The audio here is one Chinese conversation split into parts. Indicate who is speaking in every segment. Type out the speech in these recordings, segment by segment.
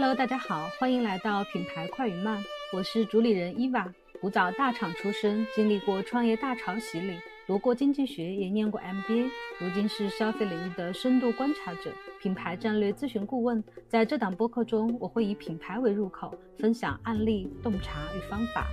Speaker 1: Hello，大家好，欢迎来到品牌快与慢，我是主理人伊娃。古早大厂出身，经历过创业大潮洗礼，读过经济学，也念过 MBA，如今是消费领域的深度观察者，品牌战略咨询顾问。在这档播客中，我会以品牌为入口，分享案例、洞察与方法。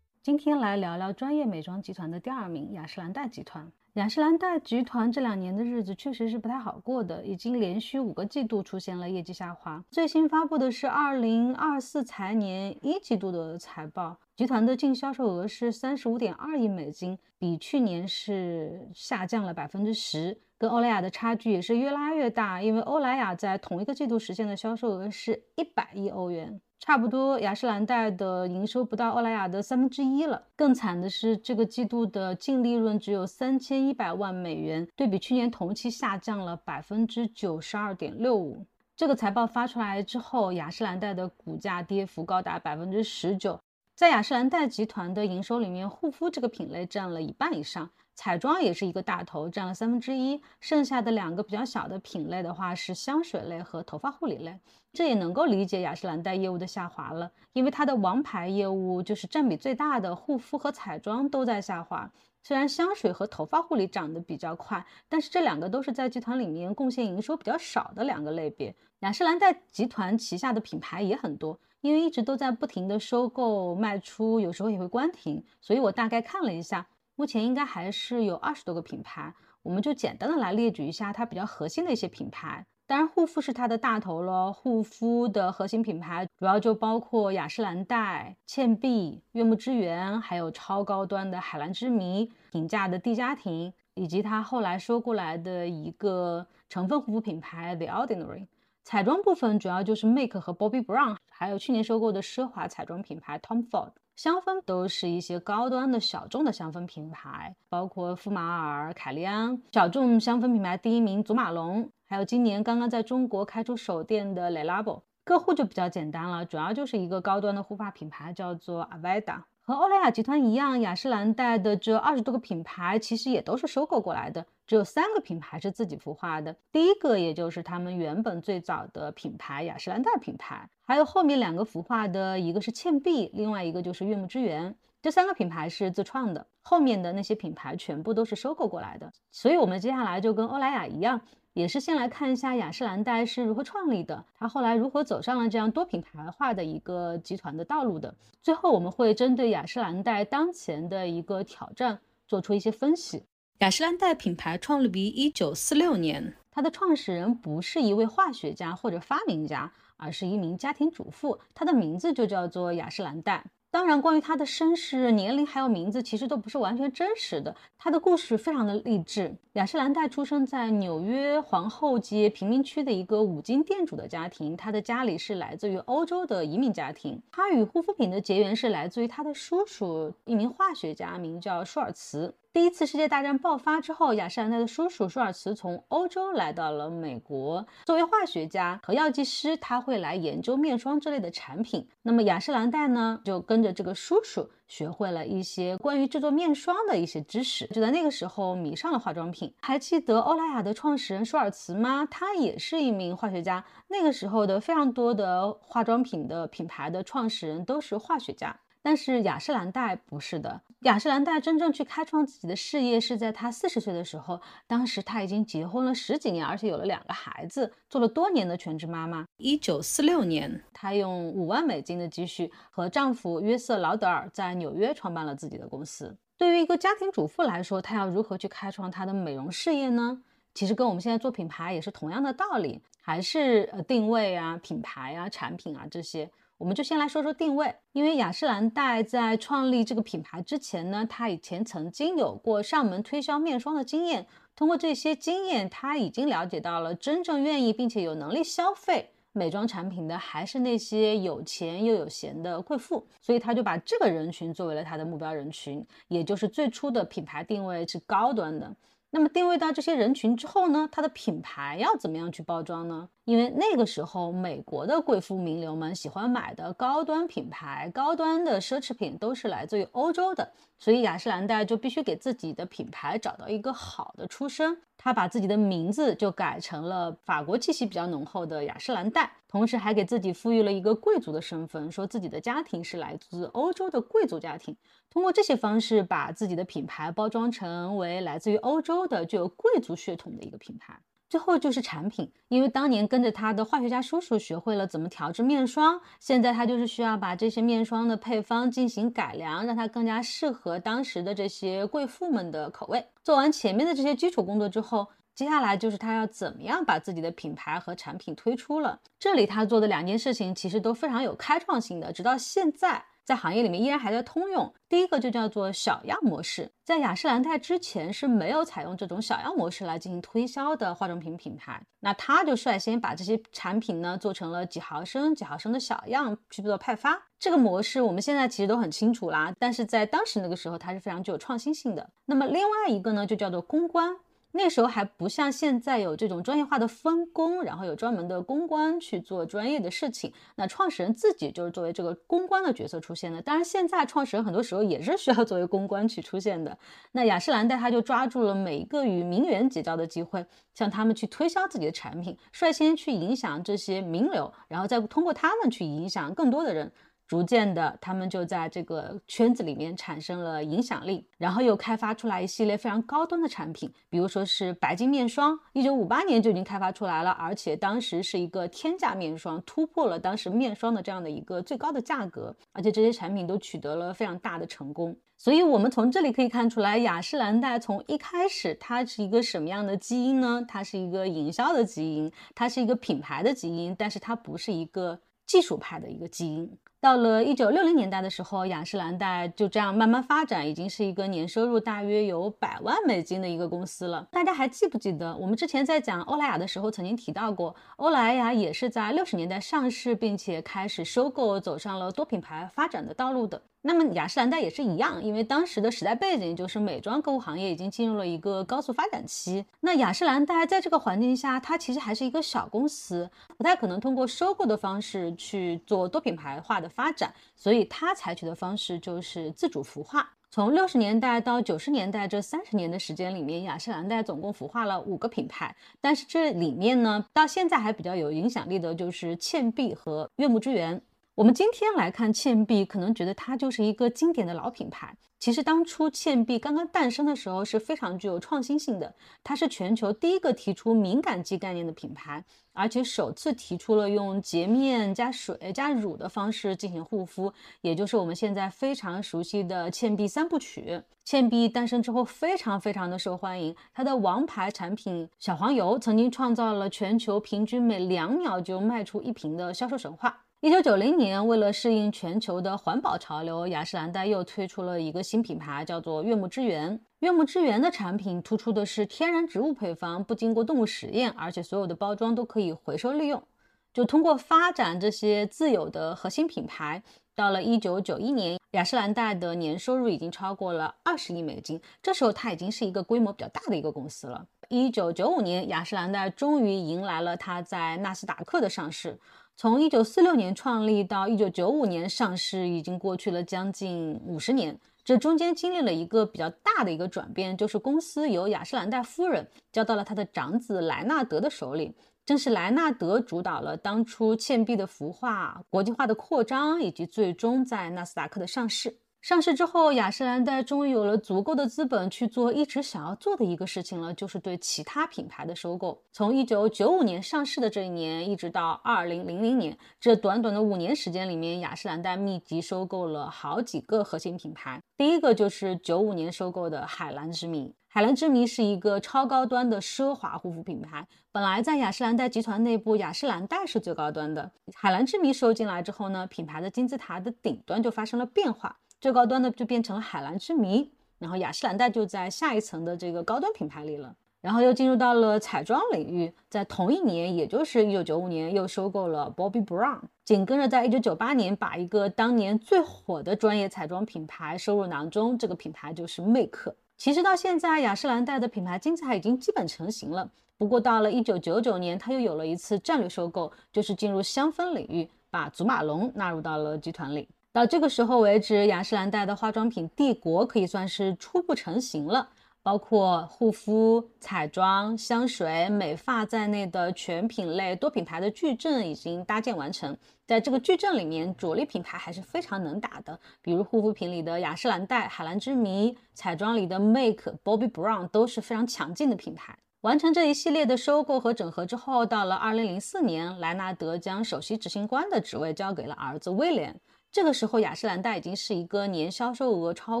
Speaker 1: 今天来聊聊专业美妆集团的第二名——雅诗兰黛集团。雅诗兰黛集团这两年的日子确实是不太好过的，已经连续五个季度出现了业绩下滑。最新发布的是二零二四财年一季度的财报，集团的净销售额是三十五点二亿美金，比去年是下降了百分之十，跟欧莱雅的差距也是越拉越大。因为欧莱雅在同一个季度实现的销售额是一百亿欧元。差不多，雅诗兰黛的营收不到欧莱雅的三分之一了。更惨的是，这个季度的净利润只有三千一百万美元，对比去年同期下降了百分之九十二点六五。这个财报发出来之后，雅诗兰黛的股价跌幅高达百分之十九。在雅诗兰黛集团的营收里面，护肤这个品类占了一半以上。彩妆也是一个大头，占了三分之一，剩下的两个比较小的品类的话是香水类和头发护理类，这也能够理解雅诗兰黛业务的下滑了，因为它的王牌业务就是占比最大的护肤和彩妆都在下滑。虽然香水和头发护理涨得比较快，但是这两个都是在集团里面贡献营收比较少的两个类别。雅诗兰黛集团旗下的品牌也很多，因为一直都在不停的收购卖出，有时候也会关停，所以我大概看了一下。目前应该还是有二十多个品牌，我们就简单的来列举一下它比较核心的一些品牌。当然，护肤是它的大头咯，护肤的核心品牌主要就包括雅诗兰黛、倩碧、悦木之源，还有超高端的海蓝之谜、平价的蒂佳婷，以及它后来收过来的一个成分护肤品牌 The Ordinary。彩妆部分主要就是 Make 和 Bobbi Brown，还有去年收购的奢华彩妆品牌 Tom Ford。香氛都是一些高端的小众的香氛品牌，包括馥马尔、凯利安。小众香氛品牌第一名祖马龙，还有今年刚刚在中国开出首店的 Le Labo。客户就比较简单了，主要就是一个高端的护发品牌，叫做 Aveda。和欧莱雅集团一样，雅诗兰黛的这二十多个品牌其实也都是收购过来的，只有三个品牌是自己孵化的。第一个也就是他们原本最早的品牌雅诗兰黛品牌，还有后面两个孵化的，一个是倩碧，另外一个就是悦木之源。这三个品牌是自创的，后面的那些品牌全部都是收购过来的。所以，我们接下来就跟欧莱雅一样。也是先来看一下雅诗兰黛是如何创立的，它后来如何走上了这样多品牌化的一个集团的道路的。最后我们会针对雅诗兰黛当前的一个挑战做出一些分析。雅诗兰黛品牌创立于一九四六年，它的创始人不是一位化学家或者发明家，而是一名家庭主妇，她的名字就叫做雅诗兰黛。当然，关于他的身世、年龄还有名字，其实都不是完全真实的。他的故事非常的励志。雅诗兰黛出生在纽约皇后街贫民区的一个五金店主的家庭，他的家里是来自于欧洲的移民家庭。他与护肤品的结缘是来自于他的叔叔，一名化学家，名叫舒尔茨。第一次世界大战爆发之后，雅诗兰黛的叔叔舒尔茨从欧洲来到了美国。作为化学家和药剂师，他会来研究面霜之类的产品。那么雅诗兰黛呢，就跟着这个叔叔学会了一些关于制作面霜的一些知识。就在那个时候，迷上了化妆品。还记得欧莱雅的创始人舒尔茨吗？他也是一名化学家。那个时候的非常多的化妆品的品牌的创始人都是化学家。但是雅诗兰黛不是的，雅诗兰黛真正去开创自己的事业是在她四十岁的时候，当时她已经结婚了十几年，而且有了两个孩子，做了多年的全职妈妈。一九四六年，她用五万美金的积蓄和丈夫约瑟劳德尔在纽约创办了自己的公司。对于一个家庭主妇来说，她要如何去开创她的美容事业呢？其实跟我们现在做品牌也是同样的道理，还是呃定位啊、品牌啊、产品啊这些。我们就先来说说定位，因为雅诗兰黛在创立这个品牌之前呢，它以前曾经有过上门推销面霜的经验。通过这些经验，他已经了解到了真正愿意并且有能力消费美妆产品的，还是那些有钱又有闲的贵妇。所以他就把这个人群作为了他的目标人群，也就是最初的品牌定位是高端的。那么定位到这些人群之后呢，它的品牌要怎么样去包装呢？因为那个时候美国的贵妇名流们喜欢买的高端品牌、高端的奢侈品都是来自于欧洲的，所以雅诗兰黛就必须给自己的品牌找到一个好的出身。他把自己的名字就改成了法国气息比较浓厚的雅诗兰黛，同时还给自己赋予了一个贵族的身份，说自己的家庭是来自欧洲的贵族家庭。通过这些方式，把自己的品牌包装成为来自于欧洲的具有贵族血统的一个品牌。最后就是产品，因为当年跟着他的化学家叔叔学会了怎么调制面霜，现在他就是需要把这些面霜的配方进行改良，让它更加适合当时的这些贵妇们的口味。做完前面的这些基础工作之后，接下来就是他要怎么样把自己的品牌和产品推出了。这里他做的两件事情其实都非常有开创性的，直到现在。在行业里面依然还在通用。第一个就叫做小样模式，在雅诗兰黛之前是没有采用这种小样模式来进行推销的化妆品品牌。那他就率先把这些产品呢做成了几毫升、几毫升的小样去做派发。这个模式我们现在其实都很清楚啦，但是在当时那个时候它是非常具有创新性的。那么另外一个呢就叫做公关。那时候还不像现在有这种专业化的分工，然后有专门的公关去做专业的事情。那创始人自己就是作为这个公关的角色出现的。当然，现在创始人很多时候也是需要作为公关去出现的。那雅诗兰黛他就抓住了每一个与名媛结交的机会，向他们去推销自己的产品，率先去影响这些名流，然后再通过他们去影响更多的人。逐渐的，他们就在这个圈子里面产生了影响力，然后又开发出来一系列非常高端的产品，比如说是白金面霜，一九五八年就已经开发出来了，而且当时是一个天价面霜，突破了当时面霜的这样的一个最高的价格，而且这些产品都取得了非常大的成功。所以，我们从这里可以看出来，雅诗兰黛从一开始它是一个什么样的基因呢？它是一个营销的基因，它是一个品牌的基因，但是它不是一个技术派的一个基因。到了一九六零年代的时候，雅诗兰黛就这样慢慢发展，已经是一个年收入大约有百万美金的一个公司了。大家还记不记得我们之前在讲欧莱雅的时候曾经提到过，欧莱雅也是在六十年代上市，并且开始收购，走上了多品牌发展的道路的。那么雅诗兰黛也是一样，因为当时的时代背景就是美妆购物行业已经进入了一个高速发展期。那雅诗兰黛在这个环境下，它其实还是一个小公司，不太可能通过收购的方式去做多品牌化的发展，所以它采取的方式就是自主孵化。从六十年代到九十年代这三十年的时间里面，雅诗兰黛总共孵化了五个品牌，但是这里面呢，到现在还比较有影响力的就是倩碧和悦木之源。我们今天来看倩碧，可能觉得它就是一个经典的老品牌。其实当初倩碧刚刚诞生的时候是非常具有创新性的，它是全球第一个提出敏感肌概念的品牌，而且首次提出了用洁面加水加乳的方式进行护肤，也就是我们现在非常熟悉的倩碧三部曲。倩碧诞生之后非常非常的受欢迎，它的王牌产品小黄油曾经创造了全球平均每两秒就卖出一瓶的销售神话。一九九零年，为了适应全球的环保潮流，雅诗兰黛又推出了一个新品牌，叫做悦木之源。悦木之源的产品突出的是天然植物配方，不经过动物实验，而且所有的包装都可以回收利用。就通过发展这些自有的核心品牌，到了一九九一年，雅诗兰黛的年收入已经超过了二十亿美金。这时候，它已经是一个规模比较大的一个公司了。一九九五年，雅诗兰黛终于迎来了它在纳斯达克的上市。从一九四六年创立到一九九五年上市，已经过去了将近五十年。这中间经历了一个比较大的一个转变，就是公司由雅诗兰黛夫人交到了她的长子莱纳德的手里。正是莱纳德主导了当初倩碧的孵化、国际化的扩张，以及最终在纳斯达克的上市。上市之后，雅诗兰黛终于有了足够的资本去做一直想要做的一个事情了，就是对其他品牌的收购。从一九九五年上市的这一年，一直到二零零零年，这短短的五年时间里面，雅诗兰黛密集收购了好几个核心品牌。第一个就是九五年收购的海蓝之谜。海蓝之谜是一个超高端的奢华护肤品牌，本来在雅诗兰黛集团内部，雅诗兰黛是最高端的。海蓝之谜收进来之后呢，品牌的金字塔的顶端就发生了变化。最高端的就变成了海蓝之谜，然后雅诗兰黛就在下一层的这个高端品牌里了，然后又进入到了彩妆领域，在同一年，也就是一九九五年，又收购了 Bobbi Brown，紧跟着在一九九八年把一个当年最火的专业彩妆品牌收入囊中，这个品牌就是魅克。其实到现在，雅诗兰黛的品牌金字塔已经基本成型了。不过到了一九九九年，它又有了一次战略收购，就是进入香氛领域，把祖马龙纳入到了集团里。到这个时候为止，雅诗兰黛的化妆品帝国可以算是初步成型了。包括护肤、彩妆、香水、美发在内的全品类多品牌的矩阵已经搭建完成。在这个矩阵里面，主力品牌还是非常能打的，比如护肤品里的雅诗兰黛、海蓝之谜，彩妆里的 Make、Bobbi Brown 都是非常强劲的品牌。完成这一系列的收购和整合之后，到了二零零四年，莱纳德将首席执行官的职位交给了儿子威廉。这个时候，雅诗兰黛已经是一个年销售额超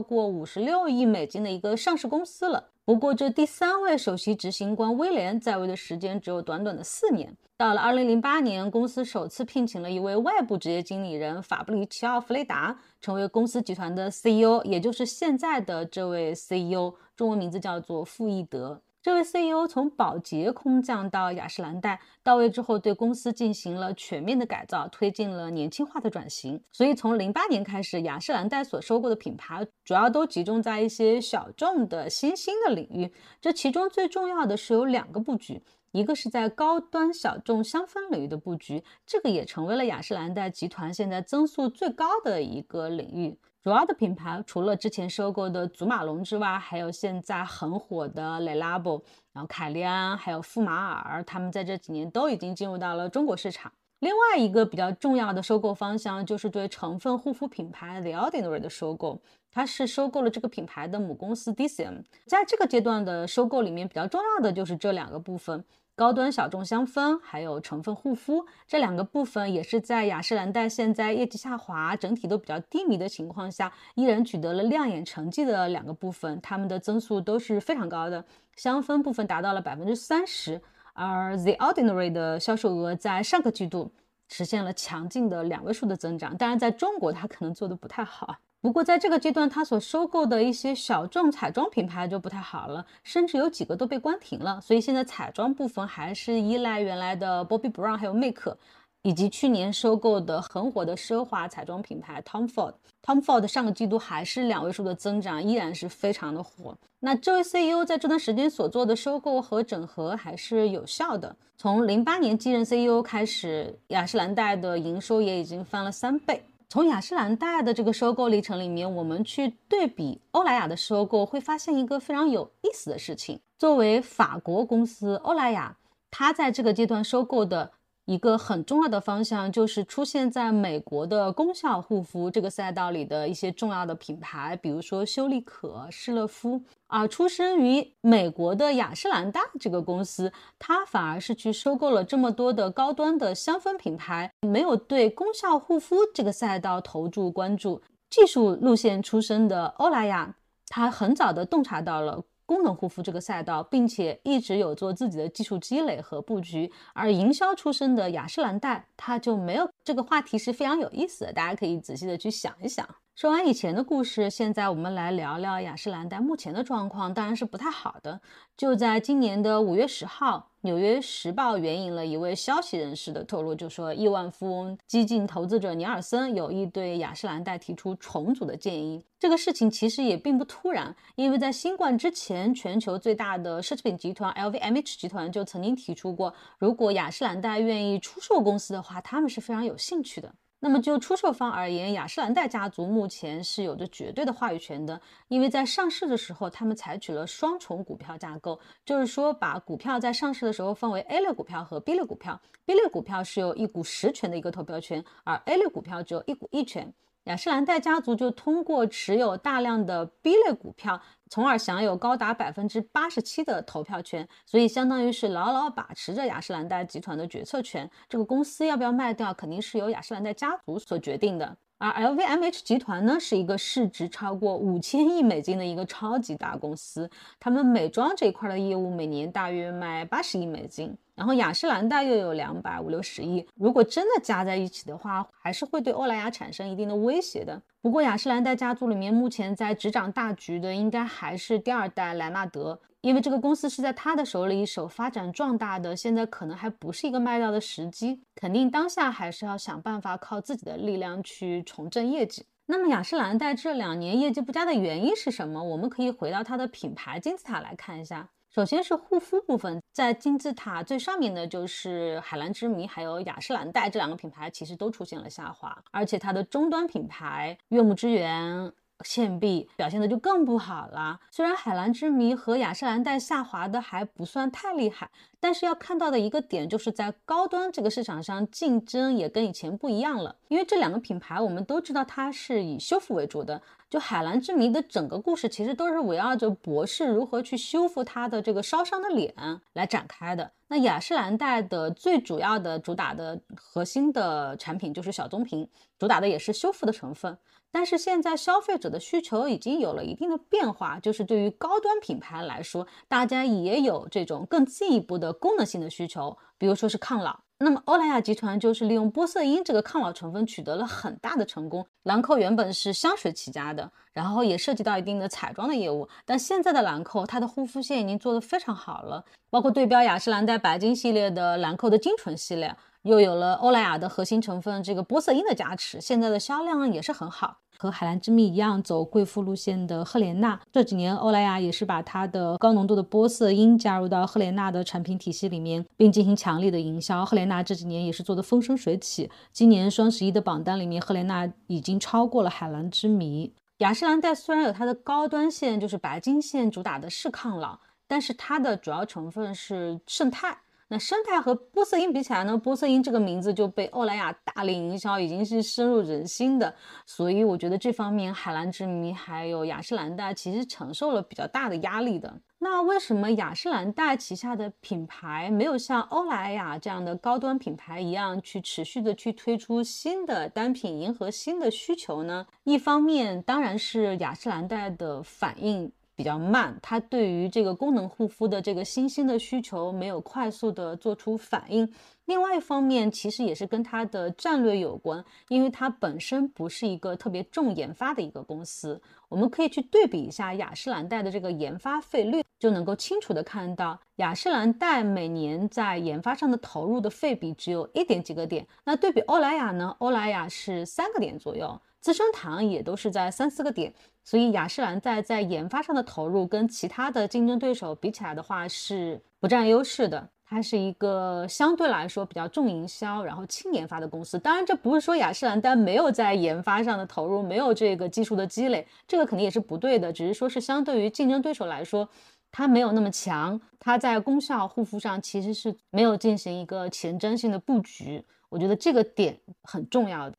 Speaker 1: 过五十六亿美金的一个上市公司了。不过，这第三位首席执行官威廉在位的时间只有短短的四年。到了二零零八年，公司首次聘请了一位外部职业经理人法布里奇奥·弗雷达，成为公司集团的 CEO，也就是现在的这位 CEO，中文名字叫做傅义德。这位 CEO 从宝洁空降到雅诗兰黛到位之后，对公司进行了全面的改造，推进了年轻化的转型。所以从零八年开始，雅诗兰黛所收购的品牌主要都集中在一些小众的新兴的领域。这其中最重要的是有两个布局，一个是在高端小众香氛领域的布局，这个也成为了雅诗兰黛集团现在增速最高的一个领域。主要的品牌除了之前收购的祖马龙之外，还有现在很火的 Le Labo，然后凯利安，还有富马尔，他们在这几年都已经进入到了中国市场。另外一个比较重要的收购方向就是对成分护肤品牌 The Ordinary 的收购，它是收购了这个品牌的母公司 DCM。在这个阶段的收购里面，比较重要的就是这两个部分。高端小众香氛，还有成分护肤这两个部分，也是在雅诗兰黛现在业绩下滑、整体都比较低迷的情况下，依然取得了亮眼成绩的两个部分，它们的增速都是非常高的。香氛部分达到了百分之三十，而 The Ordinary 的销售额在上个季度实现了强劲的两位数的增长。当然，在中国它可能做的不太好。不过，在这个阶段，它所收购的一些小众彩妆品牌就不太好了，甚至有几个都被关停了。所以现在彩妆部分还是依赖原来的 Bobbi Brown 还有 Make，以及去年收购的很火的奢华彩妆品牌 Tom Ford。Tom Ford 上个季度还是两位数的增长，依然是非常的火。那这位 CEO 在这段时间所做的收购和整合还是有效的。从零八年继任 CEO 开始，雅诗兰黛的营收也已经翻了三倍。从雅诗兰黛的这个收购历程里面，我们去对比欧莱雅的收购，会发现一个非常有意思的事情。作为法国公司，欧莱雅它在这个阶段收购的。一个很重要的方向就是出现在美国的功效护肤这个赛道里的一些重要的品牌，比如说修丽可、施乐肤。而出生于美国的雅诗兰黛这个公司，它反而是去收购了这么多的高端的香氛品牌，没有对功效护肤这个赛道投注关注。技术路线出身的欧莱雅，它很早的洞察到了。功能护肤这个赛道，并且一直有做自己的技术积累和布局，而营销出身的雅诗兰黛，它就没有这个话题是非常有意思的，大家可以仔细的去想一想。说完以前的故事，现在我们来聊聊雅诗兰黛目前的状况，当然是不太好的。就在今年的五月十号，《纽约时报》援引了一位消息人士的透露，就说亿万富翁激进投资者尼尔森有意对雅诗兰黛提出重组的建议。这个事情其实也并不突然，因为在新冠之前，全球最大的奢侈品集团 LVMH 集团就曾经提出过，如果雅诗兰黛愿意出售公司的话，他们是非常有兴趣的。那么就出售方而言，雅诗兰黛家族目前是有着绝对的话语权的，因为在上市的时候，他们采取了双重股票架构，就是说把股票在上市的时候分为 A 类股票和 B 类股票，B 类股票是有一股实权的一个投票权，而 A 类股票只有一股一权。雅诗兰黛家族就通过持有大量的 B 类股票，从而享有高达百分之八十七的投票权，所以相当于是牢牢把持着雅诗兰黛集团的决策权。这个公司要不要卖掉，肯定是由雅诗兰黛家族所决定的。而 LVMH 集团呢，是一个市值超过五千亿美金的一个超级大公司，他们美妆这一块的业务每年大约卖八十亿美金。然后雅诗兰黛又有两百五六十亿，如果真的加在一起的话，还是会对欧莱雅产生一定的威胁的。不过雅诗兰黛家族里面目前在执掌大局的，应该还是第二代莱纳德，因为这个公司是在他的手里一手发展壮大的，现在可能还不是一个卖掉的时机，肯定当下还是要想办法靠自己的力量去重振业绩。那么雅诗兰黛这两年业绩不佳的原因是什么？我们可以回到它的品牌金字塔来看一下。首先是护肤部分，在金字塔最上面的就是海蓝之谜，还有雅诗兰黛这两个品牌，其实都出现了下滑，而且它的终端品牌悦木之源。倩碧表现的就更不好了。虽然海蓝之谜和雅诗兰黛下滑的还不算太厉害，但是要看到的一个点就是在高端这个市场上竞争也跟以前不一样了。因为这两个品牌我们都知道它是以修复为主的，就海蓝之谜的整个故事其实都是围绕着博士如何去修复他的这个烧伤的脸来展开的。那雅诗兰黛的最主要的主打的核心的产品就是小棕瓶，主打的也是修复的成分。但是现在消费者的需求已经有了一定的变化，就是对于高端品牌来说，大家也有这种更进一步的功能性的需求，比如说是抗老。那么欧莱雅集团就是利用玻色因这个抗老成分取得了很大的成功。兰蔻原本是香水起家的，然后也涉及到一定的彩妆的业务，但现在的兰蔻它的护肤线已经做得非常好了，包括对标雅诗兰黛白金系列的兰蔻的精纯系列，又有了欧莱雅的核心成分这个玻色因的加持，现在的销量也是很好。和海蓝之谜一样走贵妇路线的赫莲娜，这几年欧莱雅也是把它的高浓度的玻色因加入到赫莲娜的产品体系里面，并进行强力的营销。赫莲娜这几年也是做的风生水起，今年双十一的榜单里面，赫莲娜已经超过了海蓝之谜。雅诗兰黛虽然有它的高端线，就是白金线，主打的是抗老，但是它的主要成分是胜肽。那生态和玻色因比起来呢？玻色因这个名字就被欧莱雅大力营销，已经是深入人心的。所以我觉得这方面海蓝之谜还有雅诗兰黛其实承受了比较大的压力的。那为什么雅诗兰黛旗下的品牌没有像欧莱雅这样的高端品牌一样去持续的去推出新的单品，迎合新的需求呢？一方面当然是雅诗兰黛的反应。比较慢，它对于这个功能护肤的这个新兴的需求没有快速的做出反应。另外一方面，其实也是跟它的战略有关，因为它本身不是一个特别重研发的一个公司。我们可以去对比一下雅诗兰黛的这个研发费率，就能够清楚的看到雅诗兰黛每年在研发上的投入的费比只有一点几个点。那对比欧莱雅呢？欧莱雅是三个点左右，资生堂也都是在三四个点。所以雅诗兰黛在研发上的投入跟其他的竞争对手比起来的话是不占优势的。它是一个相对来说比较重营销，然后轻研发的公司。当然，这不是说雅诗兰黛没有在研发上的投入，没有这个技术的积累，这个肯定也是不对的。只是说是相对于竞争对手来说，它没有那么强。它在功效护肤上其实是没有进行一个前瞻性的布局。我觉得这个点很重要的。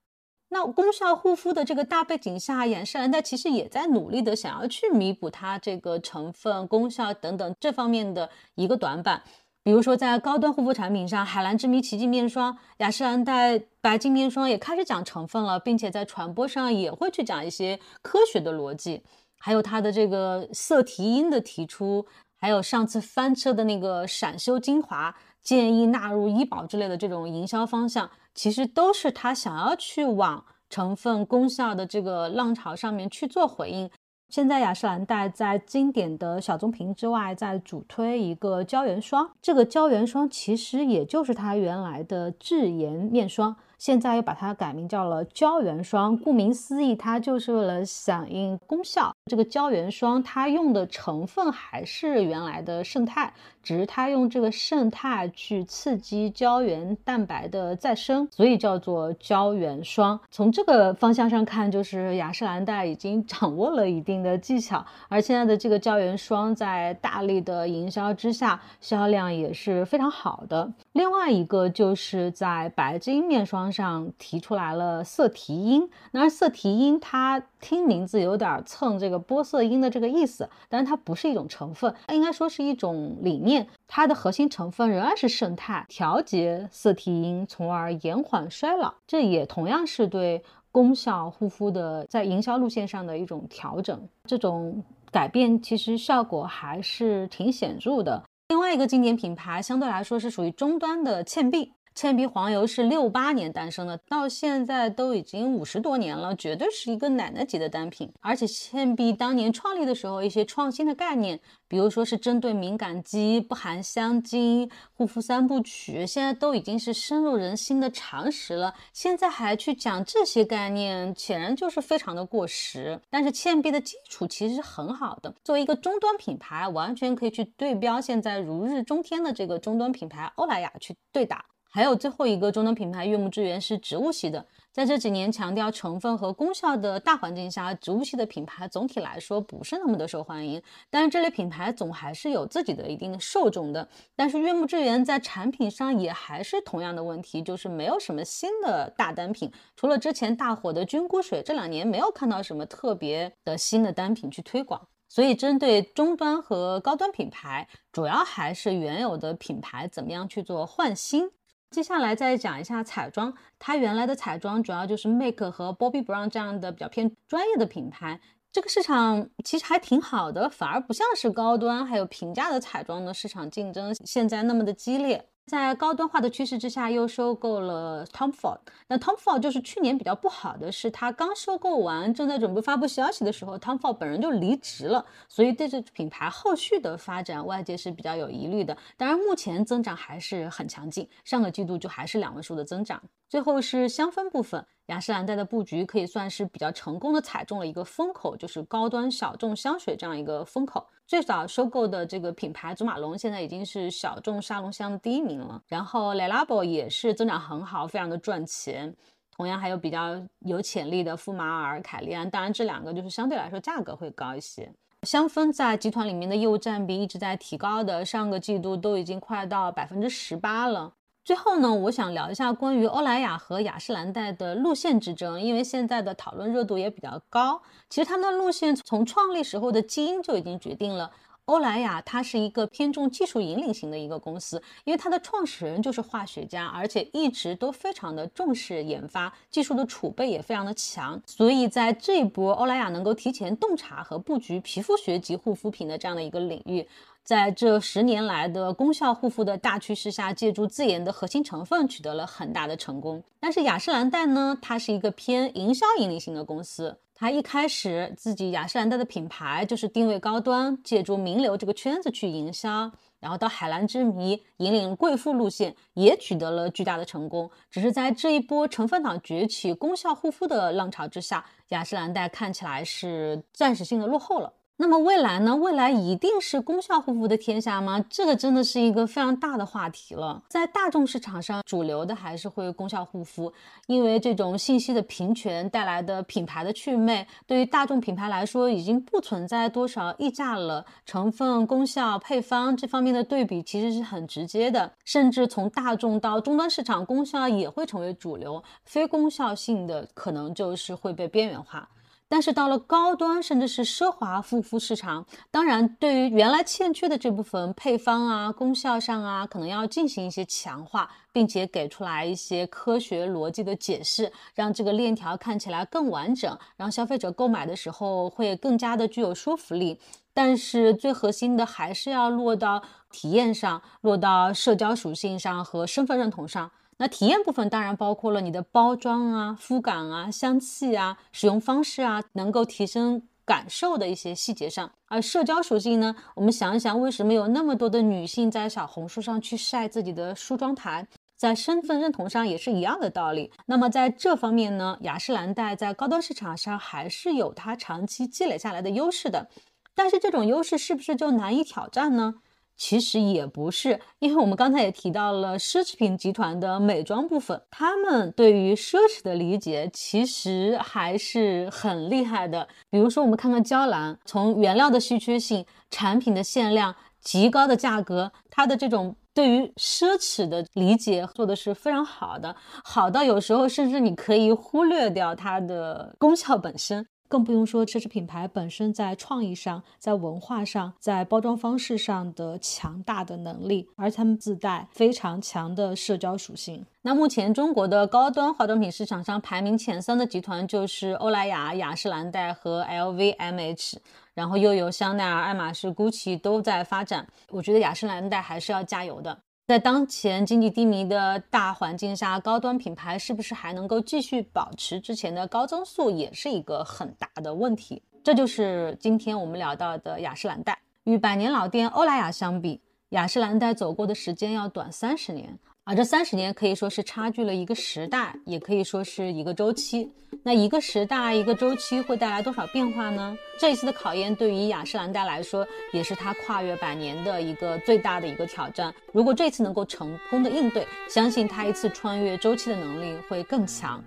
Speaker 1: 那功效护肤的这个大背景下，雅诗兰黛其实也在努力的想要去弥补它这个成分、功效等等这方面的一个短板。比如说在高端护肤产品上，海蓝之谜奇迹面霜、雅诗兰黛白金面霜也开始讲成分了，并且在传播上也会去讲一些科学的逻辑。还有它的这个色提因的提出，还有上次翻车的那个闪修精华，建议纳入医保之类的这种营销方向。其实都是他想要去往成分功效的这个浪潮上面去做回应。现在雅诗兰黛在经典的小棕瓶之外，在主推一个胶原霜。这个胶原霜其实也就是它原来的智妍面霜。现在又把它改名叫了胶原霜，顾名思义，它就是为了响应功效。这个胶原霜它用的成分还是原来的胜肽，只是它用这个胜肽去刺激胶原蛋白的再生，所以叫做胶原霜。从这个方向上看，就是雅诗兰黛已经掌握了一定的技巧，而现在的这个胶原霜在大力的营销之下，销量也是非常好的。另外一个就是在白金面霜。上提出来了色提因，那色提因它听名字有点蹭这个玻色因的这个意思，但是它不是一种成分，它应该说是一种理念。它的核心成分仍然是胜肽，调节色提因，从而延缓衰老。这也同样是对功效护肤的在营销路线上的一种调整。这种改变其实效果还是挺显著的。另外一个经典品牌相对来说是属于中端的倩碧。倩碧黄油是六八年诞生的，到现在都已经五十多年了，绝对是一个奶奶级的单品。而且倩碧当年创立的时候，一些创新的概念，比如说是针对敏感肌、不含香精、护肤三部曲，现在都已经是深入人心的常识了。现在还去讲这些概念，显然就是非常的过时。但是倩碧的基础其实是很好的，作为一个终端品牌，完全可以去对标现在如日中天的这个终端品牌欧莱雅去对打。还有最后一个中端品牌悦木之源是植物系的，在这几年强调成分和功效的大环境下，植物系的品牌总体来说不是那么的受欢迎。但是这类品牌总还是有自己的一定的受众的。但是悦木之源在产品上也还是同样的问题，就是没有什么新的大单品，除了之前大火的菌菇水，这两年没有看到什么特别的新的单品去推广。所以针对中端和高端品牌，主要还是原有的品牌怎么样去做换新。接下来再讲一下彩妆，它原来的彩妆主要就是 Make 和 Bobbi Brown 这样的比较偏专业的品牌，这个市场其实还挺好的，反而不像是高端还有平价的彩妆的市场竞争现在那么的激烈。在高端化的趋势之下，又收购了 Tom Ford。那 Tom Ford 就是去年比较不好的是，他刚收购完，正在准备发布消息的时候，Tom Ford 本人就离职了，所以对这品牌后续的发展，外界是比较有疑虑的。当然，目前增长还是很强劲，上个季度就还是两位数的增长。最后是香氛部分，雅诗兰黛的布局可以算是比较成功的踩中了一个风口，就是高端小众香水这样一个风口。最早收购的这个品牌祖马龙现在已经是小众沙龙香第一名了，然后 Le Labo 也是增长很好，非常的赚钱。同样还有比较有潜力的馥马尔、凯利安，当然这两个就是相对来说价格会高一些。香氛在集团里面的业务占比一直在提高的，上个季度都已经快到百分之十八了。最后呢，我想聊一下关于欧莱雅和雅诗兰黛的路线之争，因为现在的讨论热度也比较高。其实他们的路线从创立时候的基因就已经决定了，欧莱雅它是一个偏重技术引领型的一个公司，因为它的创始人就是化学家，而且一直都非常的重视研发，技术的储备也非常的强。所以在这一波，欧莱雅能够提前洞察和布局皮肤学及护肤品的这样的一个领域。在这十年来的功效护肤的大趋势下，借助自研的核心成分取得了很大的成功。但是雅诗兰黛呢，它是一个偏营销引领型的公司。它一开始自己雅诗兰黛的品牌就是定位高端，借助名流这个圈子去营销，然后到海蓝之谜引领贵妇路线，也取得了巨大的成功。只是在这一波成分党崛起、功效护肤的浪潮之下，雅诗兰黛看起来是暂时性的落后了。那么未来呢？未来一定是功效护肤的天下吗？这个真的是一个非常大的话题了。在大众市场上，主流的还是会功效护肤，因为这种信息的平权带来的品牌的祛魅，对于大众品牌来说，已经不存在多少溢价了。成分、功效、配方这方面的对比其实是很直接的，甚至从大众到终端市场，功效也会成为主流，非功效性的可能就是会被边缘化。但是到了高端甚至是奢华护肤市场，当然对于原来欠缺的这部分配方啊、功效上啊，可能要进行一些强化，并且给出来一些科学逻辑的解释，让这个链条看起来更完整，让消费者购买的时候会更加的具有说服力。但是最核心的还是要落到体验上，落到社交属性上和身份认同上。那体验部分当然包括了你的包装啊、肤感啊、香气啊、使用方式啊，能够提升感受的一些细节上。而社交属性呢，我们想一想，为什么有那么多的女性在小红书上去晒自己的梳妆台？在身份认同上也是一样的道理。那么在这方面呢，雅诗兰黛在高端市场上还是有它长期积累下来的优势的。但是这种优势是不是就难以挑战呢？其实也不是，因为我们刚才也提到了奢侈品集团的美妆部分，他们对于奢侈的理解其实还是很厉害的。比如说，我们看看娇兰，从原料的稀缺性、产品的限量、极高的价格，它的这种对于奢侈的理解做的是非常好的，好到有时候甚至你可以忽略掉它的功效本身。更不用说奢侈品牌本身在创意上、在文化上、在包装方式上的强大的能力，而他们自带非常强的社交属性。那目前中国的高端化妆品市场上排名前三的集团就是欧莱雅、雅诗兰黛和 LVMH，然后又有香奈儿、爱马仕、GUCCI 都在发展。我觉得雅诗兰黛还是要加油的。在当前经济低迷的大环境下，高端品牌是不是还能够继续保持之前的高增速，也是一个很大的问题。这就是今天我们聊到的雅诗兰黛。与百年老店欧莱雅相比，雅诗兰黛走过的时间要短三十年。而这三十年可以说是差距了一个时代，也可以说是一个周期。那一个时代、一个周期会带来多少变化呢？这一次的考验对于雅诗兰黛来说，也是它跨越百年的一个最大的一个挑战。如果这次能够成功的应对，相信它一次穿越周期的能力会更强。